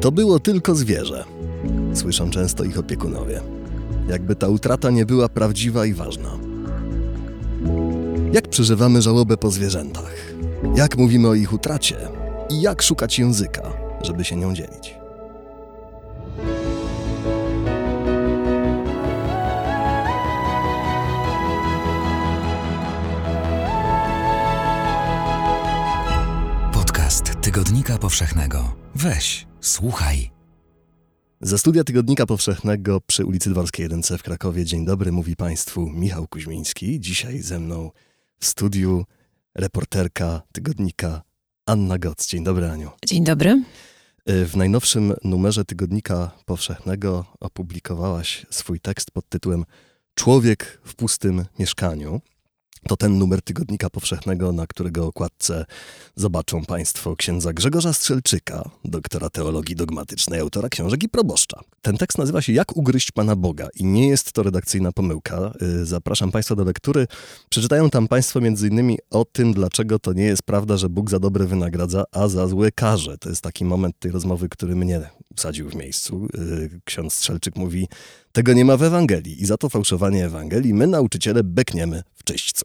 To było tylko zwierzę. Słyszą często ich opiekunowie. Jakby ta utrata nie była prawdziwa i ważna. Jak przeżywamy żałobę po zwierzętach? Jak mówimy o ich utracie? I jak szukać języka, żeby się nią dzielić? Podcast Tygodnika Powszechnego. Weź, słuchaj. Ze studia Tygodnika Powszechnego przy ulicy Dworskiej 1C w Krakowie. Dzień dobry, mówi Państwu Michał Kuźmiński. Dzisiaj ze mną w studiu reporterka Tygodnika Anna Goc. Dzień dobry, Aniu. Dzień dobry. W najnowszym numerze Tygodnika Powszechnego opublikowałaś swój tekst pod tytułem Człowiek w pustym mieszkaniu. To ten numer Tygodnika Powszechnego, na którego okładce zobaczą Państwo księdza Grzegorza Strzelczyka, doktora teologii dogmatycznej, autora książek i proboszcza. Ten tekst nazywa się Jak ugryźć Pana Boga i nie jest to redakcyjna pomyłka. Y, Zapraszam Państwa do lektury. Przeczytają tam Państwo innymi o tym, dlaczego to nie jest prawda, że Bóg za dobre wynagradza, a za złe karze. To jest taki moment tej rozmowy, który mnie wsadził w miejscu. Y, Ksiądz Strzelczyk mówi, tego nie ma w Ewangelii i za to fałszowanie Ewangelii my, nauczyciele, bekniemy w czyśćcu.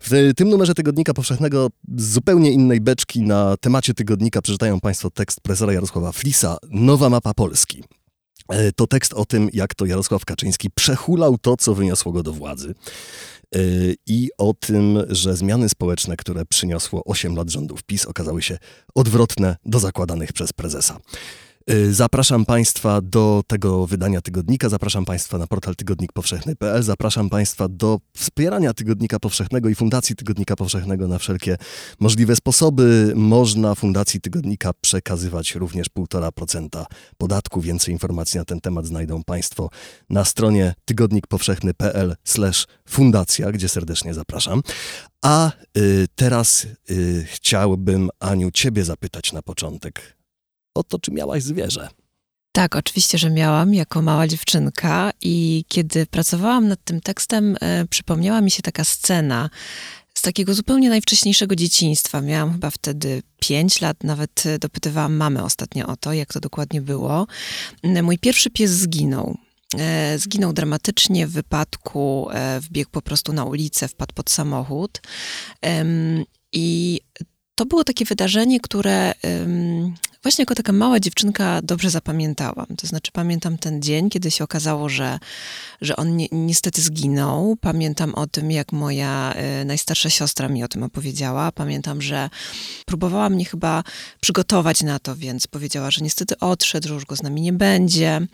W tym numerze Tygodnika Powszechnego z zupełnie innej beczki na temacie tygodnika przeczytają Państwo tekst profesora Jarosława Flisa Nowa mapa Polski. E, To tekst o tym, jak to Jarosław Kaczyński przehulał to, co wyniosło go do władzy. I o tym, że zmiany społeczne, które przyniosło 8 lat rządów PiS, okazały się odwrotne do zakładanych przez prezesa. Y, Zapraszam Państwa do tego wydania tygodnika, zapraszam Państwa na portal tygodnikpowszechny.pl, zapraszam Państwa do wspierania Tygodnika Powszechnego i Fundacji Tygodnika Powszechnego na wszelkie możliwe sposoby. Można Fundacji Tygodnika przekazywać również 1,5% podatku. Więcej informacji na ten temat znajdą Państwo na stronie tygodnikpowszechny.pl fundacja, gdzie serdecznie zapraszam. A y, teraz y, chciałbym, Aniu, Ciebie zapytać na początek o to, czy miałaś zwierzę. Tak, oczywiście, że miałam jako mała dziewczynka i kiedy pracowałam nad tym tekstem, e, przypomniała mi się taka scena z takiego zupełnie najwcześniejszego dzieciństwa. Miałam chyba wtedy pięć lat, nawet e, dopytywałam mamę ostatnio o to, jak to dokładnie było. M, Mój pierwszy pies zginął. E, Zginął dramatycznie w wypadku, e, wbiegł po prostu na ulicę, wpadł pod samochód. I to było takie wydarzenie, które właśnie jako taka mała dziewczynka dobrze zapamiętałam. To znaczy pamiętam ten dzień, kiedy się okazało, że, że on ni niestety zginął. Pamiętam o tym, jak moja e, najstarsza siostra mi o tym opowiedziała. Pamiętam, że próbowała mnie chyba przygotować na to, więc powiedziała, że niestety odszedł, że już go z nami nie będzie.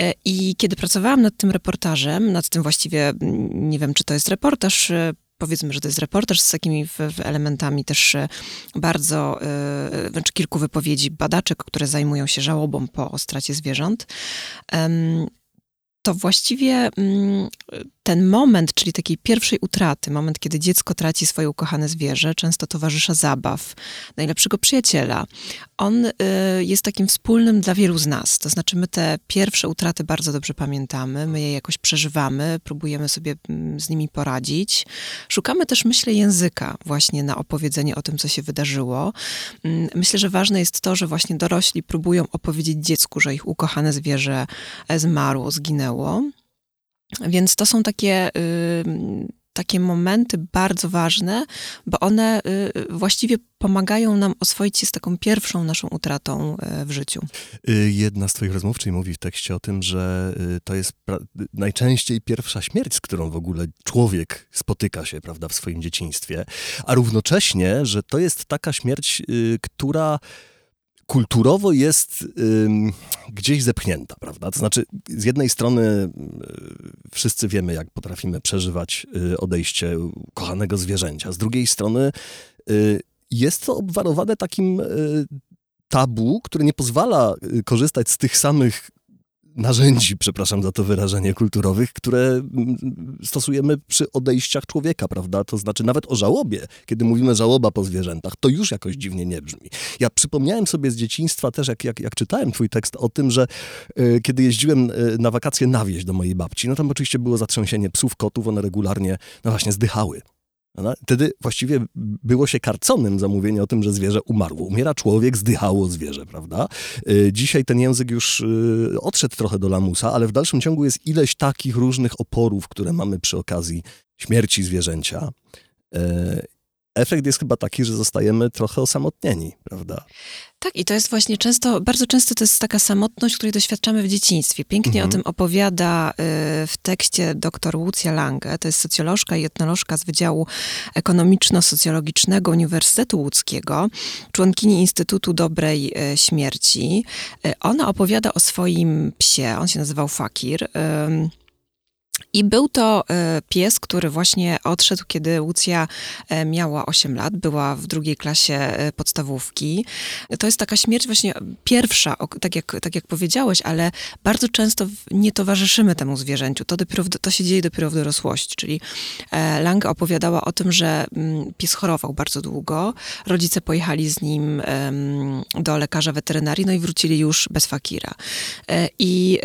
E, I kiedy pracowałam nad tym reportażem, nad tym właściwie, mm, nie wiem, czy to jest reportaż, e, powiedzmy, że to jest reportaż z takimi w, w elementami też e, bardzo, znaczy kilku wypowiedzi badaczek, które zajmują się żałobą po stracie zwierząt. To właściwie mm, ten moment, czyli takiej pierwszej utraty, moment, kiedy dziecko traci swoje ukochane zwierzę, często towarzysza zabaw, najlepszego przyjaciela, on y, jest takim wspólnym dla wielu z nas. To znaczy, my te pierwsze utraty bardzo dobrze pamiętamy, my je jakoś przeżywamy, próbujemy sobie mm, z nimi poradzić. Szukamy też, myślę, języka właśnie na opowiedzenie o tym, co się wydarzyło. Mm, Myślę, że ważne jest to, że właśnie dorośli próbują opowiedzieć dziecku, że ich ukochane zwierzę e, zmarło, zginęło. Więc to są takie, takie momenty bardzo ważne, bo one y, właściwie pomagają nam oswoić się z taką pierwszą naszą utratą y, w życiu. Y, Jedna z Twoich rozmówczyń mówi w tekście o tym, że y, to jest najczęściej pierwsza śmierć, z którą w ogóle człowiek spotyka się, prawda, w swoim dzieciństwie, a równocześnie, że to jest taka śmierć, która kulturowo jest gdzieś zepchnięta, prawda? To znaczy, z jednej strony y, wszyscy wiemy, jak potrafimy przeżywać y, odejście kochanego zwierzęcia, z drugiej strony y, jest to obwarowane takim tabu, które nie pozwala korzystać z tych samych narzędzi, przepraszam za to wyrażenie, kulturowych, które mm, stosujemy przy odejściach człowieka, prawda? To znaczy nawet o żałobie, kiedy mówimy żałoba po zwierzętach, to już jakoś dziwnie nie brzmi. Ja przypomniałem sobie z dzieciństwa też, jak, jak, jak czytałem twój tekst o tym, że y, kiedy jeździłem y, na wakacje na wieś do mojej babci, no tam oczywiście było zatrzęsienie psów, kotów, one regularnie, no właśnie, zdychały. Wtedy właściwie było się karconym za mówienie o tym, że zwierzę umarło. Umiera człowiek, zdychało zwierzę, prawda? Y, Dzisiaj ten język już y, odszedł trochę do lamusa, ale w dalszym ciągu jest ileś takich różnych oporów, które mamy przy okazji śmierci zwierzęcia. Efekt jest chyba taki, że zostajemy trochę osamotnieni, prawda? Tak, i to jest właśnie często, bardzo często to jest taka samotność, której doświadczamy w dzieciństwie. Pięknie Mhm. o tym opowiada y, w tekście dr Lucja Lange, to jest socjolożka i etnolożka z Wydziału Ekonomiczno-Socjologicznego Uniwersytetu Łódzkiego, członkini Instytutu Dobrej y, Śmierci. Y, Ona opowiada o swoim psie, on się nazywał Fakir. I był to e, pies, który właśnie odszedł, kiedy Łucja e, miała 8 lat, była w drugiej klasie e, podstawówki. To jest taka śmierć właśnie pierwsza, tak jak, tak jak powiedziałeś, ale bardzo często nie towarzyszymy temu zwierzęciu. To, dopiero to się dzieje dopiero w dorosłości. Czyli Lange opowiadała o tym, że mm, pies chorował bardzo długo. Rodzice pojechali z nim do lekarza weterynarii, no i wrócili już bez fakira. I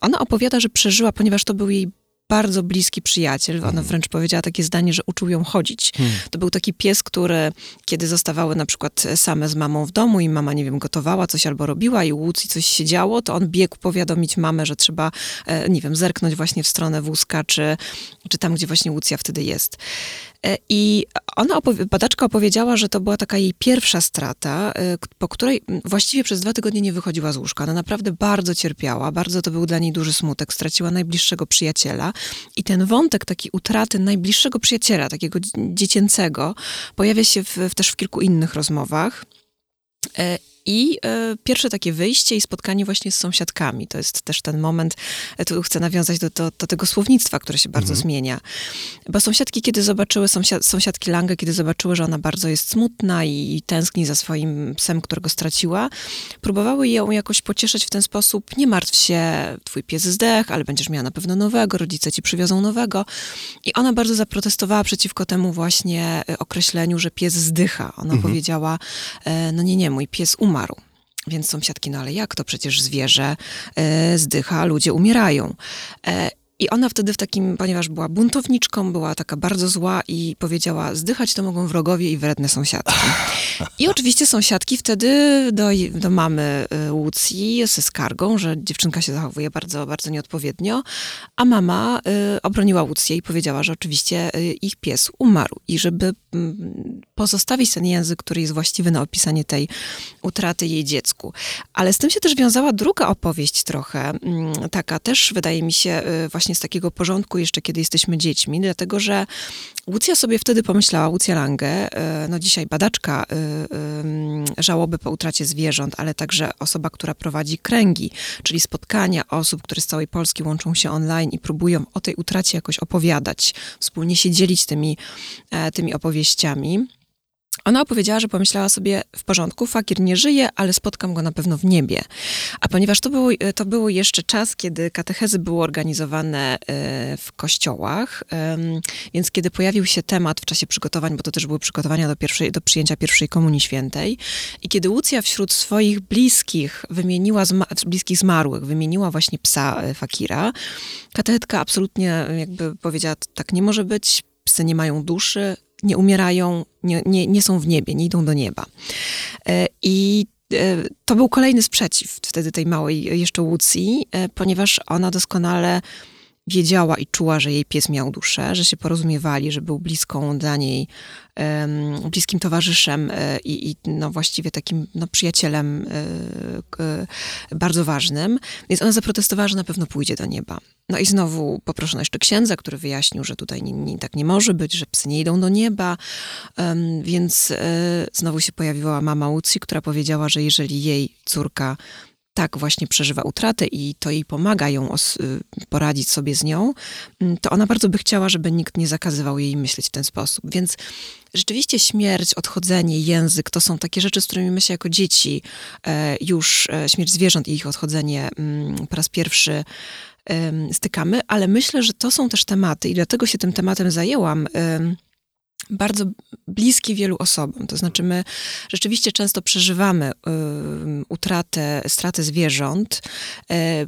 ona opowiada, że przeżyła, ponieważ to był jej bardzo bliski przyjaciel. Ona wręcz powiedziała takie zdanie, że uczył ją chodzić. To był taki pies, który kiedy zostawały na przykład same z mamą w domu i mama, nie wiem, gotowała coś albo robiła i u Łucji coś się działo, to on biegł powiadomić mamę, że trzeba, e, nie wiem, zerknąć właśnie w stronę wózka, czy, czy tam, gdzie właśnie Łucja wtedy jest. E, I ona, badaczka opowiedziała, że to była taka jej pierwsza strata, e, po której właściwie przez dwa tygodnie nie wychodziła z łóżka. Ona naprawdę bardzo cierpiała, bardzo to był dla niej duży smutek. Straciła najbliższego przyjaciela i ten wątek taki utraty najbliższego przyjaciela, takiego dzie- dziecięcego, pojawia się w, w też w kilku innych rozmowach. I e, pierwsze takie wyjście i spotkanie właśnie z sąsiadkami. To jest też ten moment, e, tu chcę nawiązać do, do, do tego słownictwa, które się bardzo zmienia. Bo sąsiadki, kiedy zobaczyły, sąsiad, sąsiadki Lange, kiedy zobaczyły, że ona bardzo jest smutna i tęskni za swoim psem, którego straciła, próbowały ją jakoś pocieszyć w ten sposób. Nie martw się, twój pies zdech, ale będziesz miała na pewno nowego, rodzice ci przywiozą nowego. I ona bardzo zaprotestowała przeciwko temu właśnie e, określeniu, że pies zdycha. Ona powiedziała, e, no nie, nie, mój pies umarł. Więc sąsiadki, no ale jak to przecież zwierzę e, zdycha, ludzie umierają. E, I ona wtedy w takim, ponieważ była buntowniczką, była taka bardzo zła i powiedziała, zdychać to mogą wrogowie i wredne sąsiadki. I oczywiście sąsiadki wtedy do, do mamy y, Łucji ze skargą, że dziewczynka się zachowuje bardzo, bardzo nieodpowiednio, a mama y, obroniła Łucję i powiedziała, że oczywiście y, ich pies umarł i żeby mm, pozostawić ten język, który jest właściwy na opisanie tej utraty jej dziecku. Ale z tym się też wiązała druga opowieść trochę, mm, taka też wydaje mi się y, właśnie z takiego porządku jeszcze, kiedy jesteśmy dziećmi, dlatego że Łucja sobie wtedy pomyślała, Łucja Lange, y, no dzisiaj badaczka y, y, żałoby po utracie zwierząt, ale także osoba, która prowadzi kręgi, czyli spotkania osób, które z całej Polski łączą się online i próbują o tej utracie jakoś opowiadać, wspólnie się dzielić tymi, e, tymi opowieściami. Ona opowiedziała, że pomyślała sobie, w porządku, fakir nie żyje, ale spotkam go na pewno w niebie. A ponieważ to był, to był jeszcze czas, kiedy katechezy były organizowane e, w kościołach, więc kiedy pojawił się temat w czasie przygotowań, bo to też były przygotowania do, pierwszej, do przyjęcia pierwszej Komunii Świętej, i kiedy Łucja wśród swoich bliskich wymieniła, zma- bliskich zmarłych, wymieniła właśnie psa e, fakira, katechetka absolutnie jakby powiedziała, tak nie może być, psy nie mają duszy, nie umierają, nie, nie, nie są w niebie, nie idą do nieba. E, I e, to był kolejny sprzeciw wtedy tej małej jeszcze Łucji, e, ponieważ ona doskonale wiedziała i czuła, że jej pies miał duszę, że się porozumiewali, że był bliską dla niej, bliskim towarzyszem i, i no właściwie takim no, przyjacielem bardzo ważnym. Więc ona zaprotestowała, że na pewno pójdzie do nieba. No i znowu poproszono jeszcze księdza, który wyjaśnił, że tutaj nie, nie, tak nie może być, że psy nie idą do nieba. Em, więc e, znowu się pojawiła mama Łucji, która powiedziała, że jeżeli jej córka tak właśnie przeżywa utratę i to jej pomaga ją y, poradzić sobie z nią, mm, to ona bardzo by chciała, żeby nikt nie zakazywał jej myśleć w ten sposób. Więc rzeczywiście śmierć, odchodzenie, język to są takie rzeczy, z którymi my się jako dzieci e, już, e, śmierć zwierząt i ich odchodzenie mm, po raz pierwszy stykamy, ale myślę, że to są też tematy i dlatego się tym tematem zajęłam. bardzo bliskie wielu osobom. To znaczy, my rzeczywiście często przeżywamy ym, utratę, stratę zwierząt.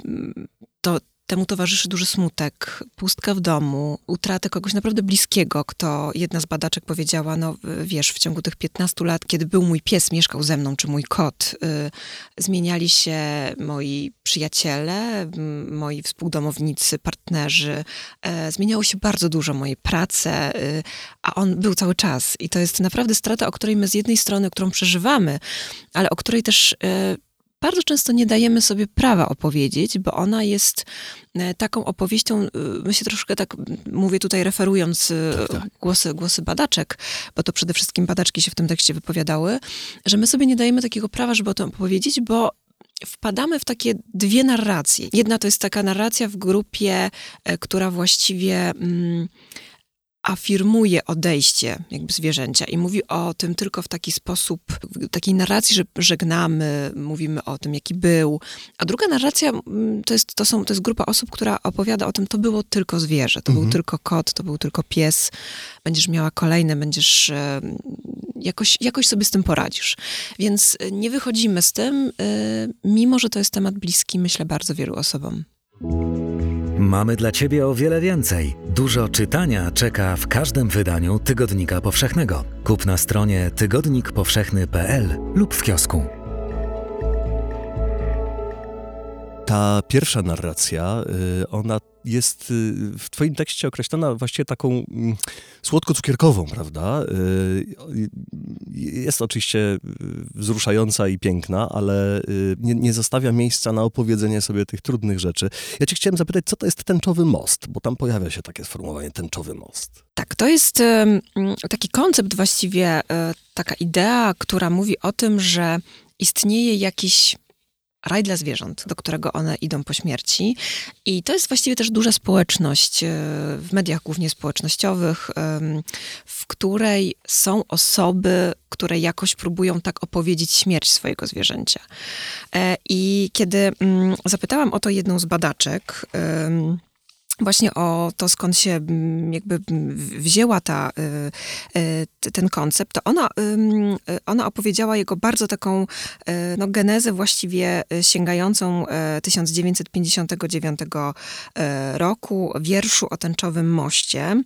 Ym, to temu towarzyszy duży smutek, pustka w domu, utratę kogoś naprawdę bliskiego, kto jedna z badaczek powiedziała, no wiesz, w ciągu tych 15 lat, kiedy był mój pies, mieszkał ze mną, czy mój kot, y, zmieniali się moi przyjaciele, moi współdomownicy, partnerzy, e, zmieniało się bardzo dużo mojej pracy, y, a on był cały czas. I to jest naprawdę strata, o której my z jednej strony, którą przeżywamy, ale o której też y, bardzo często nie dajemy sobie prawa opowiedzieć, bo ona jest e, taką opowieścią, e, myślę troszkę tak, mówię tutaj referując e, Tak, tak. Głosy, głosy badaczek, bo to przede wszystkim badaczki się w tym tekście wypowiadały, że my sobie nie dajemy takiego prawa, żeby o tym opowiedzieć, bo wpadamy w takie dwie narracje. Jedna to jest taka narracja w grupie, która właściwie... Mm, afirmuje odejście jakby zwierzęcia i mówi o tym tylko w taki sposób, w takiej narracji, że żegnamy, mówimy o tym, jaki był. A druga narracja mm, to jest, to są, to jest grupa osób, która opowiada o tym, to było tylko zwierzę, to Mhm. był tylko kot, to był tylko pies. Będziesz miała kolejne, będziesz jakoś, jakoś sobie z tym poradzisz. Więc e, nie wychodzimy z tym, e, mimo że to jest temat bliski, myślę, bardzo wielu osobom. Mamy dla Ciebie o wiele więcej. Dużo czytania czeka w każdym wydaniu Tygodnika Powszechnego. Kup na stronie tygodnikpowszechny.pl lub w kiosku. Ta pierwsza narracja, y, ona jest y, w twoim tekście określona właściwie taką mm, słodko-cukierkową, prawda? Y, Jest oczywiście wzruszająca i piękna, ale nie, nie zostawia miejsca na opowiedzenie sobie tych trudnych rzeczy. Ja cię chciałem zapytać, co to jest tęczowy most? Bo tam pojawia się takie sformułowanie tęczowy most. Tak, to jest taki koncept właściwie, e, taka idea, która mówi o tym, że istnieje jakiś raj dla zwierząt, do którego one idą po śmierci. I to jest właściwie też duża społeczność, e, w mediach głównie społecznościowych, w której są osoby, które jakoś próbują tak opowiedzieć śmierć swojego zwierzęcia. E, I kiedy mm, zapytałam o to jedną z badaczek, właśnie o to, skąd się mm, jakby mm, wzięła ta, y, y, ten koncept, to ona, y, ona opowiedziała jego bardzo taką no, genezę właściwie sięgającą y, 1959 y, roku, wierszu o tęczowym moście.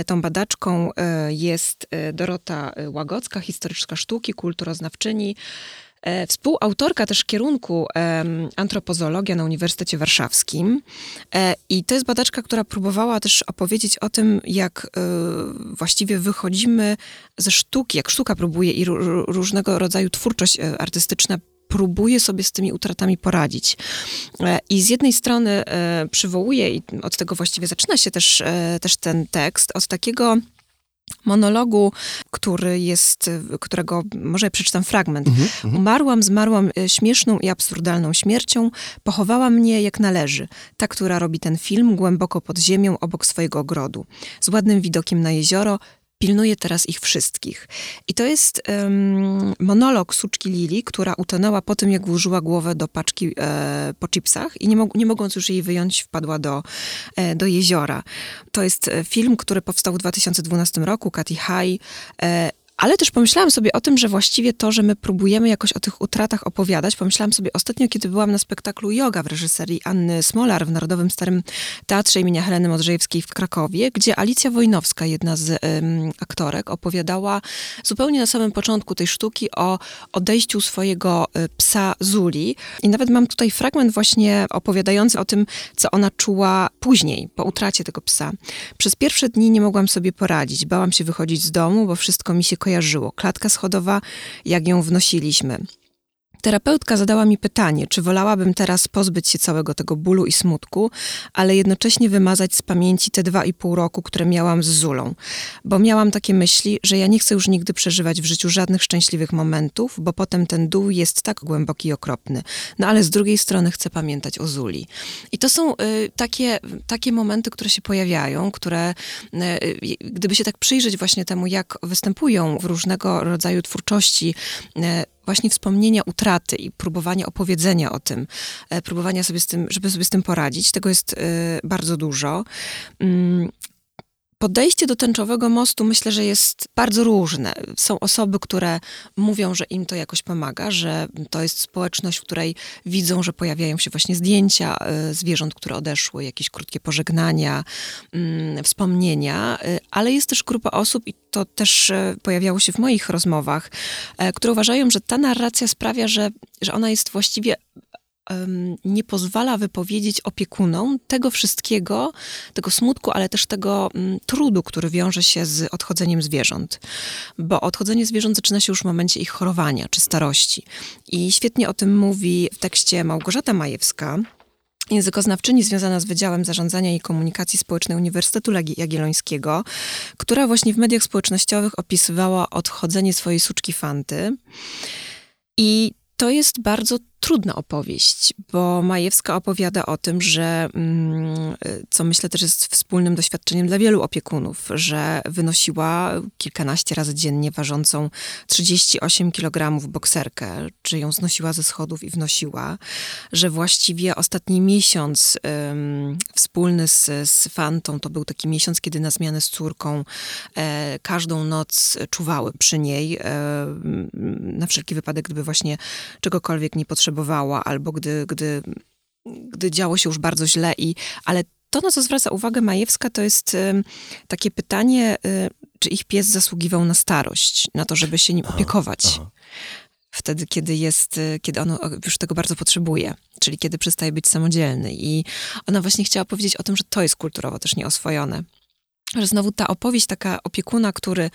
Y, Tą badaczką jest Dorota Łagocka, historyczka sztuki, kulturoznawczyni, E, Współautorka też kierunku antropozologia na Uniwersytecie Warszawskim. E, I to jest badaczka, która próbowała też opowiedzieć o tym, jak e, właściwie wychodzimy ze sztuki, jak sztuka próbuje i ró- różnego rodzaju twórczość e, artystyczna próbuje sobie z tymi utratami poradzić. E, I z jednej strony e, przywołuje, i od tego właściwie zaczyna się też, e, też ten tekst, od takiego monologu, który jest, którego może przeczytam fragment. Umarłam, zmarłam e, śmieszną i absurdalną śmiercią, pochowała mnie jak należy, ta, która robi ten film głęboko pod ziemią obok swojego ogrodu, z ładnym widokiem na jezioro, pilnuje teraz ich wszystkich. I to jest em, monolog suczki Lili, która utonęła po tym, jak włożyła głowę do paczki e, po chipsach i nie, nie mogąc już jej wyjąć, wpadła do, e, do jeziora. To jest e, film, który powstał w 2012 roku, Katy High. E, ale też pomyślałam sobie o tym, że właściwie to, że my próbujemy jakoś o tych utratach opowiadać, pomyślałam sobie ostatnio, kiedy byłam na spektaklu Yoga w reżyserii Anny Smolar w Narodowym Starym Teatrze imienia Heleny Modrzejewskiej w Krakowie, gdzie Alicja Wojnowska, jedna z aktorek, opowiadała zupełnie na samym początku tej sztuki o odejściu swojego e, psa Zuli. I nawet mam tutaj fragment właśnie opowiadający o tym, co ona czuła później, po utracie tego psa. Przez pierwsze dni nie mogłam sobie poradzić. Bałam się wychodzić z domu, bo wszystko mi się kojarzyło. Klatka schodowa, jak ją wnosiliśmy. Terapeutka zadała mi pytanie, czy wolałabym teraz pozbyć się całego tego bólu i smutku, ale jednocześnie wymazać z pamięci te dwa i pół roku, które miałam z Zulą. Bo miałam takie myśli, że ja nie chcę już nigdy przeżywać w życiu żadnych szczęśliwych momentów, bo potem ten dół jest tak głęboki i okropny. No ale z drugiej strony chcę pamiętać o Zuli. I to są y, takie, takie momenty, które się pojawiają, które y, y, gdyby się tak przyjrzeć właśnie temu, jak występują w różnego rodzaju twórczości, y, właśnie wspomnienia utraty i próbowanie opowiedzenia o tym, e, próbowania sobie z tym, żeby sobie z tym poradzić. Tego jest e, bardzo dużo. Podejście do tęczowego mostu myślę, że jest bardzo różne. Są osoby, które mówią, że im to jakoś pomaga, że to jest społeczność, w której widzą, że pojawiają się właśnie zdjęcia y, zwierząt, które odeszły, jakieś krótkie pożegnania, mm, wspomnienia, y, ale jest też grupa osób, i to też y, pojawiało się w moich rozmowach, które uważają, że ta narracja sprawia, że, że ona jest właściwie nie pozwala wypowiedzieć opiekunom tego wszystkiego, tego smutku, ale też tego mm, trudu, który wiąże się z odchodzeniem zwierząt. Bo odchodzenie zwierząt zaczyna się już w momencie ich chorowania czy starości. I świetnie o tym mówi w tekście Małgorzata Majewska, językoznawczyni związana z Wydziałem Zarządzania i Komunikacji Społecznej Uniwersytetu Jagiellońskiego, która właśnie w mediach społecznościowych opisywała odchodzenie swojej suczki Fanty. I to jest bardzo trudna opowieść, bo Majewska opowiada o tym, że, mm, co myślę też jest wspólnym doświadczeniem dla wielu opiekunów, że wynosiła kilkanaście razy dziennie ważącą 38 kg bokserkę, czy ją znosiła ze schodów i wnosiła, że właściwie ostatni miesiąc wspólny z, z Fantą to był taki miesiąc, kiedy na zmianę z córką e, każdą noc czuwały przy niej, e, na wszelki wypadek, gdyby właśnie czegokolwiek nie potrzebowała potrzebowała, albo gdy, gdy, gdy działo się już bardzo źle. I, ale to, na co zwraca uwagę Majewska, to jest y, takie pytanie, y, czy ich pies zasługiwał na starość, na to, żeby się nim opiekować. Aha. Wtedy, kiedy jest, y, kiedy on już tego bardzo potrzebuje, czyli kiedy przestaje być samodzielny. I ona właśnie chciała powiedzieć o tym, że to jest kulturowo też nieoswojone że znowu ta opowieść taka opiekuna, który,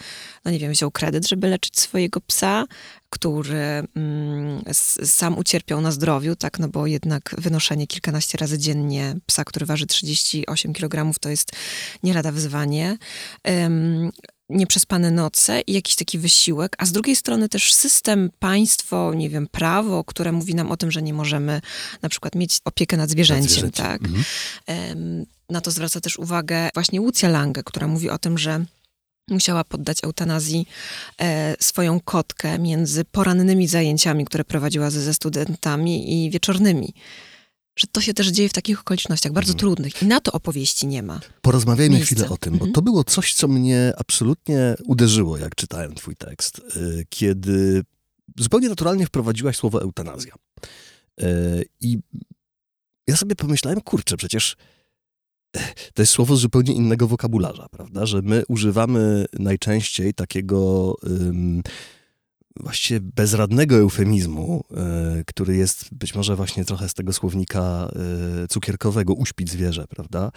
no nie wiem, wziął kredyt, żeby leczyć swojego psa, który mm, sam ucierpiał na zdrowiu, tak, no bo jednak wynoszenie kilkanaście razy dziennie psa, który waży 38 kg, to jest nie lada wyzwanie. Um, nieprzespane noce i jakiś taki wysiłek, a z drugiej strony też system, państwo, nie wiem, prawo, które mówi nam o tym, że nie możemy na przykład mieć opiekę nad zwierzęciem, nad tak? Mhm. Na to zwraca też uwagę właśnie Lucja Lange, która mówi o tym, że musiała poddać eutanazji e, swoją kotkę między porannymi zajęciami, które prowadziła ze, ze studentami i wieczornymi że to się też dzieje w takich okolicznościach bardzo mhm. trudnych i na to opowieści nie ma. Porozmawiajmy miejsca. chwilę o tym, bo mhm. to było coś, co mnie absolutnie uderzyło, jak czytałem twój tekst, y, kiedy zupełnie naturalnie wprowadziłaś słowo eutanazja. Y, I ja sobie pomyślałem, kurczę, przecież to jest słowo z zupełnie innego wokabularza, prawda? Że my używamy najczęściej takiego um, właściwie bezradnego eufemizmu, y, który jest być może właśnie trochę z tego słownika y, cukierkowego, uśpić zwierzę, prawda?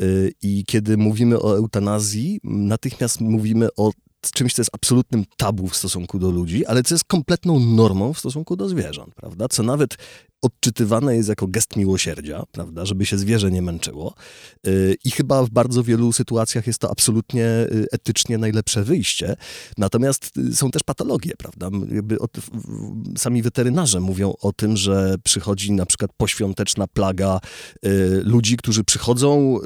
Y, I kiedy mówimy o eutanazji, natychmiast mówimy o czymś, co jest absolutnym tabu w stosunku do ludzi, ale co jest kompletną normą w stosunku do zwierząt, prawda? Co nawet odczytywane jest jako gest miłosierdzia, prawda, żeby się zwierzę nie męczyło. Y, I chyba w bardzo wielu sytuacjach jest to absolutnie y, etycznie najlepsze wyjście. Natomiast y, są też patologie, prawda? Jakby od, sami weterynarze mówią o tym, że przychodzi na przykład poświąteczna plaga ludzi, którzy przychodzą,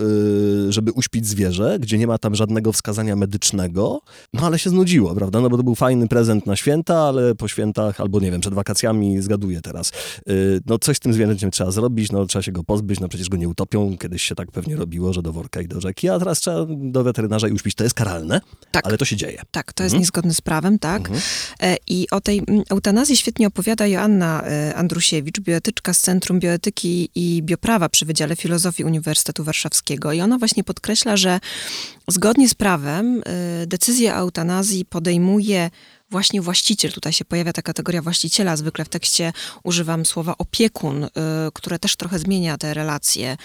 żeby uśpić zwierzę, gdzie nie ma tam żadnego wskazania medycznego, no ale się znudziło, prawda? No bo to był fajny prezent na święta, ale po świętach albo nie wiem, przed wakacjami, zgaduję teraz, no coś z tym zwierzęciem trzeba zrobić, no trzeba się go pozbyć, no przecież go nie utopią, kiedyś się tak pewnie robiło, że do worka i do rzeki, a teraz trzeba do weterynarza i uśpić. To jest karalne, tak. ale to się dzieje. Tak, to jest mhm. niezgodne z prawem, tak. Mhm. E, I o tej mm, eutanazji świetnie opowiada Joanna e, Andrusiewicz, bioetyczka z Centrum Bioetyki i Bioprawa przy Wydziale Filozofii Uniwersytetu Warszawskiego. I ona właśnie podkreśla, że zgodnie z prawem e, decyzję o eutanazji podejmuje właśnie właściciel, tutaj się pojawia ta kategoria właściciela, zwykle w tekście używam słowa opiekun, y, które też trochę zmienia te relacje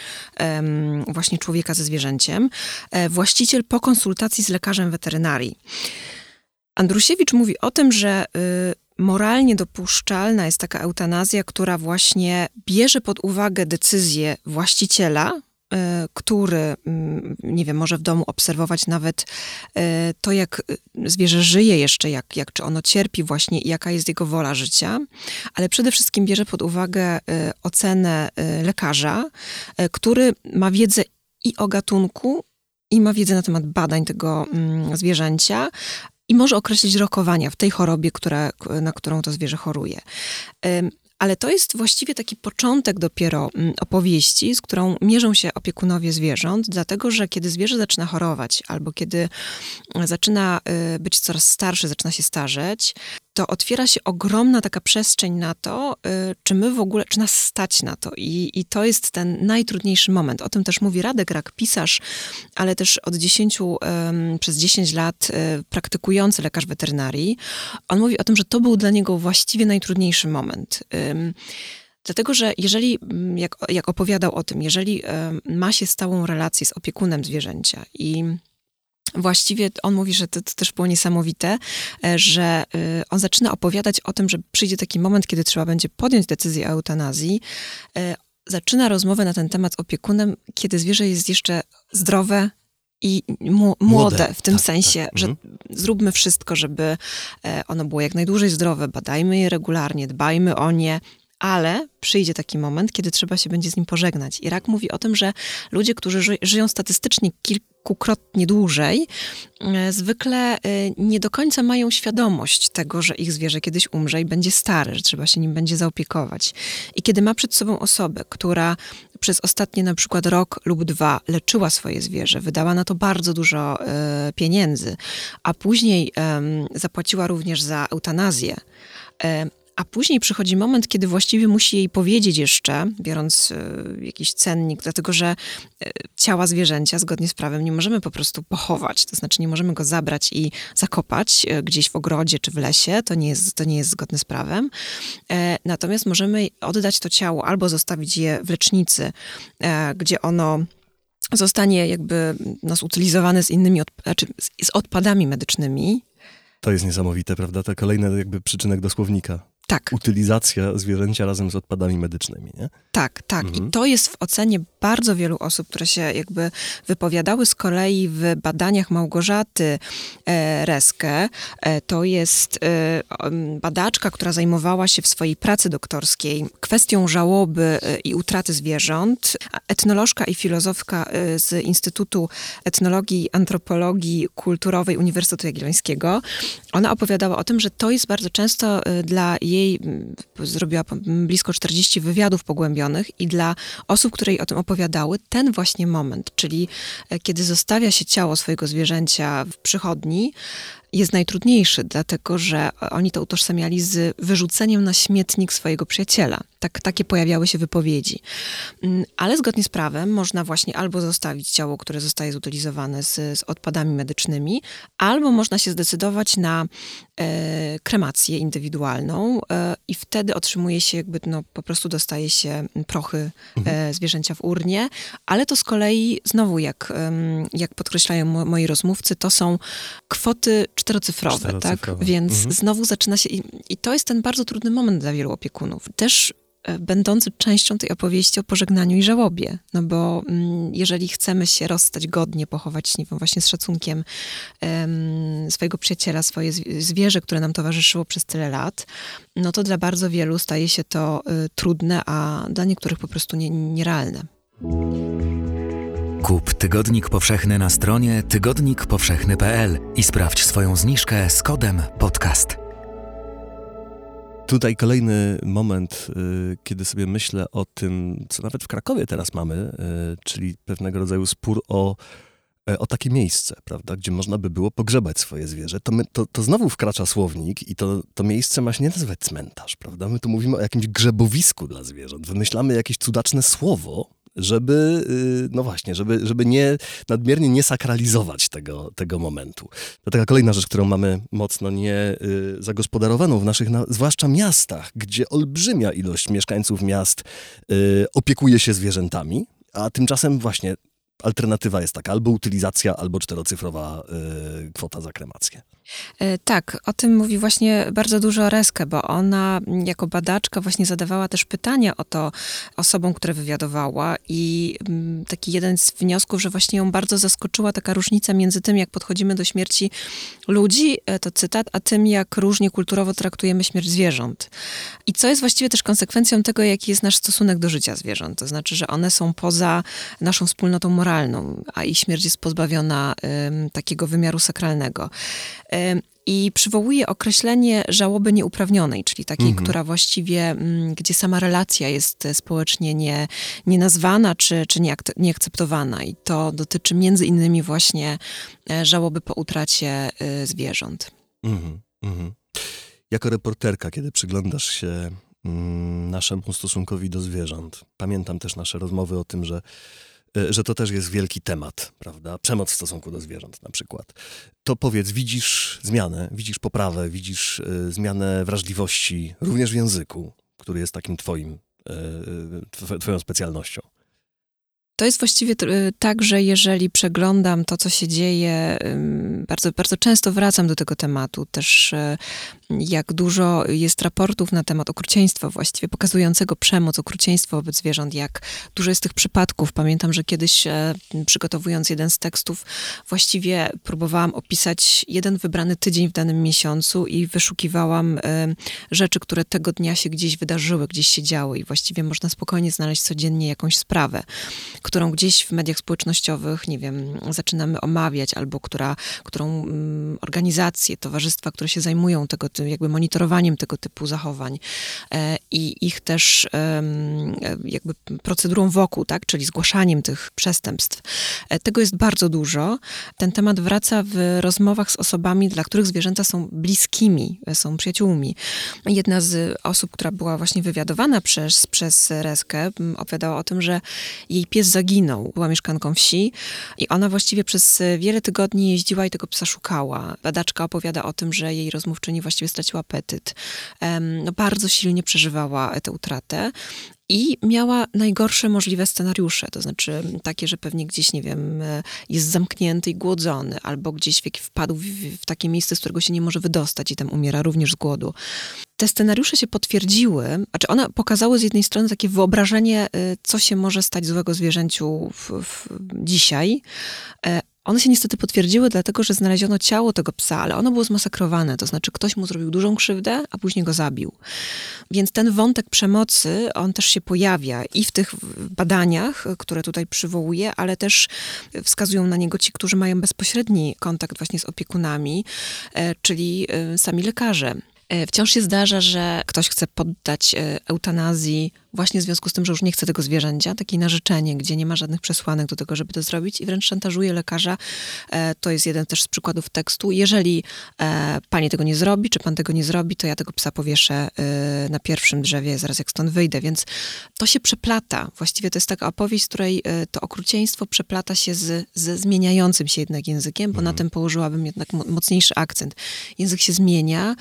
właśnie człowieka ze zwierzęciem. E, właściciel po konsultacji z lekarzem weterynarii. Andrusiewicz mówi o tym, że y, moralnie dopuszczalna jest taka eutanazja, która właśnie bierze pod uwagę decyzję właściciela, który, mm, nie wiem, może w domu obserwować nawet e, to, jak zwierzę żyje jeszcze, jak, jak czy ono cierpi właśnie i jaka jest jego wola życia, ale przede wszystkim bierze pod uwagę ocenę lekarza, który ma wiedzę i o gatunku, i ma wiedzę na temat badań tego mm, zwierzęcia, i może określić rokowania w tej chorobie, która, na którą to zwierzę choruje. Ale to jest właściwie taki początek dopiero mm, opowieści, z którą mierzą się opiekunowie zwierząt, dlatego że kiedy zwierzę zaczyna chorować albo kiedy zaczyna y, być coraz starszy, zaczyna się starzeć, to otwiera się ogromna taka przestrzeń na to, y, czy my w ogóle, czy nas stać na to. I, I to jest ten najtrudniejszy moment. O tym też mówi Radek Rak, pisarz, ale też od 10, przez 10 lat y, praktykujący lekarz weterynarii. On mówi o tym, że to był dla niego właściwie najtrudniejszy moment. Dlatego, że jeżeli, mm, jak, jak opowiadał o tym, jeżeli ma się stałą relację z opiekunem zwierzęcia i Właściwie on mówi, że to, to, też było niesamowite, e, że e, on zaczyna opowiadać o tym, że przyjdzie taki moment, kiedy trzeba będzie podjąć decyzję o eutanazji. E, zaczyna rozmowę na ten temat z opiekunem, kiedy zwierzę jest jeszcze zdrowe, i młode, młode w tym tak, sensie, tak. że mhm. zróbmy wszystko, żeby ono było jak najdłużej zdrowe, badajmy je regularnie, dbajmy o nie, ale przyjdzie taki moment, kiedy trzeba się będzie z nim pożegnać. I Rak mówi o tym, że ludzie, którzy ży żyją statystycznie kilkukrotnie dłużej, e, zwykle e, nie do końca mają świadomość tego, że ich zwierzę kiedyś umrze i będzie stare, że trzeba się nim będzie zaopiekować. I kiedy ma przed sobą osobę, która przez ostatnie na przykład rok lub dwa leczyła swoje zwierzę, wydała na to bardzo dużo e, pieniędzy, a później zapłaciła również za eutanazję, a później przychodzi moment, kiedy właściwie musi jej powiedzieć jeszcze, biorąc y, jakiś cennik, dlatego że y, ciała zwierzęcia zgodnie z prawem nie możemy po prostu pochować, to znaczy nie możemy go zabrać i zakopać y, gdzieś w ogrodzie czy w lesie, to nie jest, to nie jest zgodne z prawem. Natomiast możemy oddać to ciało albo zostawić je w lecznicy, gdzie ono zostanie jakby no, zutylizowane z innymi, znaczy z odpadami medycznymi, to jest niesamowite, prawda? To kolejny jakby przyczynek do słownika. Tak. Utylizacja zwierzęcia razem z odpadami medycznymi, nie? Tak, tak. Mhm. I to jest w ocenie bardzo wielu osób, które się jakby wypowiadały z kolei w badaniach Małgorzaty e, Reskę. E, to jest e, badaczka, która zajmowała się w swojej pracy doktorskiej kwestią żałoby e, i utraty zwierząt. Etnolożka i filozofka e, z Instytutu Etnologii i Antropologii Kulturowej Uniwersytetu Jagiellońskiego. Ona opowiadała o tym, że to jest bardzo często e, dla jej, zrobiła blisko 40 wywiadów pogłębionych i dla osób, które jej o tym opowiadały, ten właśnie moment, czyli e, kiedy zostawia się ciało swojego zwierzęcia w przychodni, jest najtrudniejszy, dlatego że oni to utożsamiali z wyrzuceniem na śmietnik swojego przyjaciela. Tak, takie pojawiały się wypowiedzi. Mm, ale zgodnie z prawem można właśnie albo zostawić ciało, które zostaje zutylizowane z, z odpadami medycznymi, albo można się zdecydować na e, kremację indywidualną e, i wtedy otrzymuje się jakby, no po prostu dostaje się prochy e, mhm. zwierzęcia w urnie, ale to z kolei znowu, jak, jak podkreślają moi rozmówcy, to są kwoty czterocyfrowe, czterocyfrowe. tak? Więc mhm. znowu zaczyna się, i, i to jest ten bardzo trudny moment dla wielu opiekunów. Też e, będący częścią tej opowieści o pożegnaniu i żałobie. No bo mm, jeżeli chcemy się rozstać godnie, pochować nie wiem, właśnie z szacunkiem um, swojego przyjaciela, swoje zwierzę, które nam towarzyszyło przez tyle lat, no to dla bardzo wielu staje się to y, trudne, a dla niektórych po prostu nie, nierealne. Kup Tygodnik Powszechny na stronie tygodnikpowszechny.pl i sprawdź swoją zniżkę z kodem podcast. Tutaj kolejny moment, y, kiedy sobie myślę o tym, co nawet w Krakowie teraz mamy, y, czyli pewnego rodzaju spór o, e, o takie miejsce, prawda, gdzie można by było pogrzebać swoje zwierzę. To, my, to, to znowu wkracza słownik i to, to miejsce ma się nie nazywać cmentarz, prawda? My tu mówimy o jakimś grzebowisku dla zwierząt. Wymyślamy jakieś cudaczne słowo, żeby, y, no właśnie, żeby, żeby nie, nadmiernie nie sakralizować tego, tego momentu. To taka kolejna rzecz, którą mamy mocno nie y, zagospodarowaną w naszych, zwłaszcza miastach, gdzie olbrzymia ilość mieszkańców miast y, opiekuje się zwierzętami, a tymczasem właśnie alternatywa jest taka, albo utylizacja, albo czterocyfrowa kwota za kremację. E, tak, o tym mówi właśnie bardzo dużo Reskę, bo ona jako badaczka właśnie zadawała też pytania o to osobom, które wywiadowała i mm, taki jeden z wniosków, że właśnie ją bardzo zaskoczyła taka różnica między tym, jak podchodzimy do śmierci ludzi, e, to cytat, a tym, jak różnie kulturowo traktujemy śmierć zwierząt. I co jest właściwie też konsekwencją tego, jaki jest nasz stosunek do życia zwierząt. To znaczy, że one są poza naszą wspólnotą moralną, a ich śmierć jest pozbawiona takiego wymiaru sakralnego. I przywołuje określenie żałoby nieuprawnionej, czyli takiej, Mhm. która właściwie, mm, gdzie sama relacja jest e, społecznie nie, nienazwana czy, czy nieakceptowana. I to dotyczy między innymi właśnie e, żałoby po utracie e, zwierząt. Mhm, mhm. Jako reporterka, kiedy przyglądasz się mm, naszemu stosunkowi do zwierząt, pamiętam też nasze rozmowy o tym, że, że to też jest wielki temat, prawda? Przemoc w stosunku do zwierząt na przykład. To powiedz, widzisz zmianę, widzisz poprawę, widzisz e, zmianę wrażliwości, również w języku, który jest takim twoim, tw- twoją specjalnością. To jest właściwie y, tak, że jeżeli przeglądam to, co się dzieje, bardzo, bardzo często wracam do tego tematu. Też y, jak dużo jest raportów na temat okrucieństwa właściwie, pokazującego przemoc, okrucieństwo wobec zwierząt, jak dużo jest tych przypadków. Pamiętam, że kiedyś e, przygotowując jeden z tekstów, właściwie próbowałam opisać jeden wybrany tydzień w danym miesiącu i wyszukiwałam e, rzeczy, które tego dnia się gdzieś wydarzyły, gdzieś się działy i właściwie można spokojnie znaleźć codziennie jakąś sprawę, którą gdzieś w mediach społecznościowych, nie wiem, zaczynamy omawiać, albo która, którą mm, organizacje, towarzystwa, które się zajmują tego, ty- jakby monitorowaniem tego typu zachowań e, i ich też jakby procedurą wokół, tak, czyli zgłaszaniem tych przestępstw. E, Tego jest bardzo dużo. Ten temat wraca w rozmowach z osobami, dla których zwierzęta są bliskimi, e, są przyjaciółmi. Jedna z osób, która była właśnie wywiadowana przez, przez Reskę, opowiadała o tym, że jej pies zaginął. Była mieszkanką wsi i ona właściwie przez wiele tygodni jeździła i tego psa szukała. Badaczka opowiada o tym, że jej rozmówczyni właściwie straciła apetyt. No, bardzo silnie przeżywała tę utratę. I miała najgorsze możliwe scenariusze, to znaczy takie, że pewnie gdzieś, nie wiem, e, jest zamknięty i głodzony, albo gdzieś wpadł w, w takie miejsce, z którego się nie może wydostać i tam umiera również z głodu. Te scenariusze się potwierdziły, znaczy one pokazały z jednej strony takie wyobrażenie, y, co się może stać złego zwierzęciu w, w, dzisiaj. One się niestety potwierdziły, dlatego że znaleziono ciało tego psa, ale ono było zmasakrowane, to znaczy ktoś mu zrobił dużą krzywdę, a później go zabił. Więc ten wątek przemocy, on też się pojawia i w tych badaniach, które tutaj przywołuję, ale też wskazują na niego ci, którzy mają bezpośredni kontakt właśnie z opiekunami, e, czyli e, sami lekarze. E, Wciąż się zdarza, że ktoś chce poddać e, eutanazji właśnie w związku z tym, że już nie chce tego zwierzęcia, takie narzeczenie, gdzie nie ma żadnych przesłanek do tego, żeby to zrobić i wręcz szantażuje lekarza. E, To jest jeden też z przykładów tekstu. Jeżeli pani tego nie zrobi, czy pan tego nie zrobi, to ja tego psa powieszę na pierwszym drzewie, zaraz jak stąd wyjdę. Więc to się przeplata. Właściwie to jest taka opowieść, w której to okrucieństwo przeplata się z, ze zmieniającym się jednak językiem, bo na tym położyłabym jednak mo- mocniejszy akcent. Język się zmienia.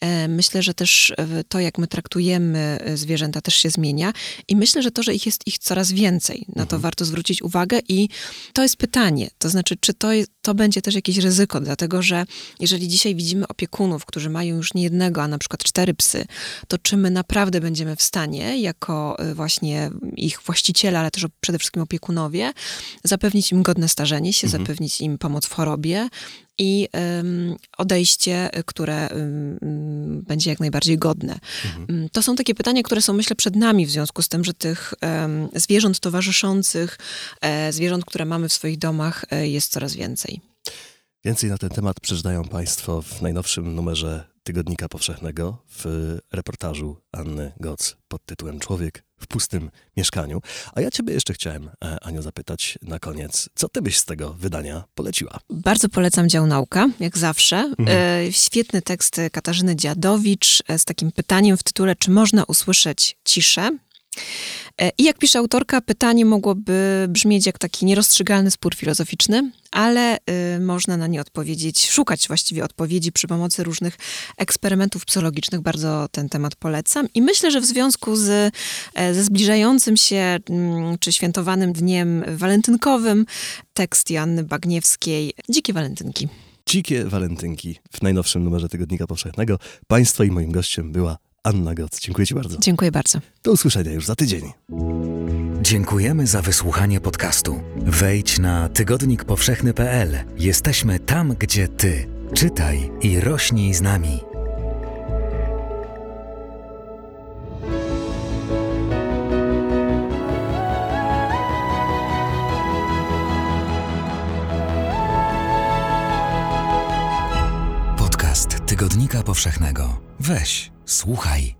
E, Myślę, że też e, to, jak my traktujemy e, zwierzęta, też się zmienia. I myślę, że to, że ich jest ich coraz więcej, na to warto zwrócić uwagę. I to jest pytanie. To znaczy, czy to, jest, to będzie też jakieś ryzyko, dlatego że jeżeli dzisiaj widzimy opiekunów, którzy mają już nie jednego, a na przykład cztery psy, to czy my naprawdę będziemy w stanie, jako właśnie ich właściciele, ale też przede wszystkim opiekunowie, zapewnić im godne starzenie się, zapewnić im pomoc w chorobie, i odejście, które em, em, będzie jak najbardziej godne. Em, To są takie pytania, które są myślę przed nami w związku z tym, że tych zwierząt towarzyszących, e, zwierząt, które mamy w swoich domach e, jest coraz więcej. Więcej na ten temat przeczytają Państwo w najnowszym numerze Tygodnika Powszechnego w reportażu Anny Goc pod tytułem Człowiek w pustym mieszkaniu. A ja Ciebie jeszcze chciałem, e, Aniu, zapytać na koniec, co Ty byś z tego wydania poleciła? Bardzo polecam dział nauka, jak zawsze. E, Świetny tekst Katarzyny Dziadowicz e, z takim pytaniem w tytule, czy można usłyszeć ciszę? E, I jak pisze autorka, pytanie mogłoby brzmieć jak taki nierozstrzygalny spór filozoficzny, ale y, można na nie odpowiedzieć, szukać właściwie odpowiedzi przy pomocy różnych eksperymentów psychologicznych. Bardzo ten temat polecam. I myślę, że w związku z, e, ze zbliżającym się mm, czy świętowanym dniem walentynkowym tekst Janny Bagniewskiej Dzikie walentynki. Dzikie walentynki w najnowszym numerze Tygodnika Powszechnego. Państwa i moim gościem była Anna Goc. Dziękuję Ci bardzo. Dziękuję bardzo. Do usłyszenia już za tydzień. Dziękujemy za wysłuchanie podcastu. Wejdź na tygodnikpowszechny.pl. Jesteśmy tam, gdzie ty. Czytaj i rośnij z nami. Podcast Tygodnika Powszechnego. Weź, słuchaj.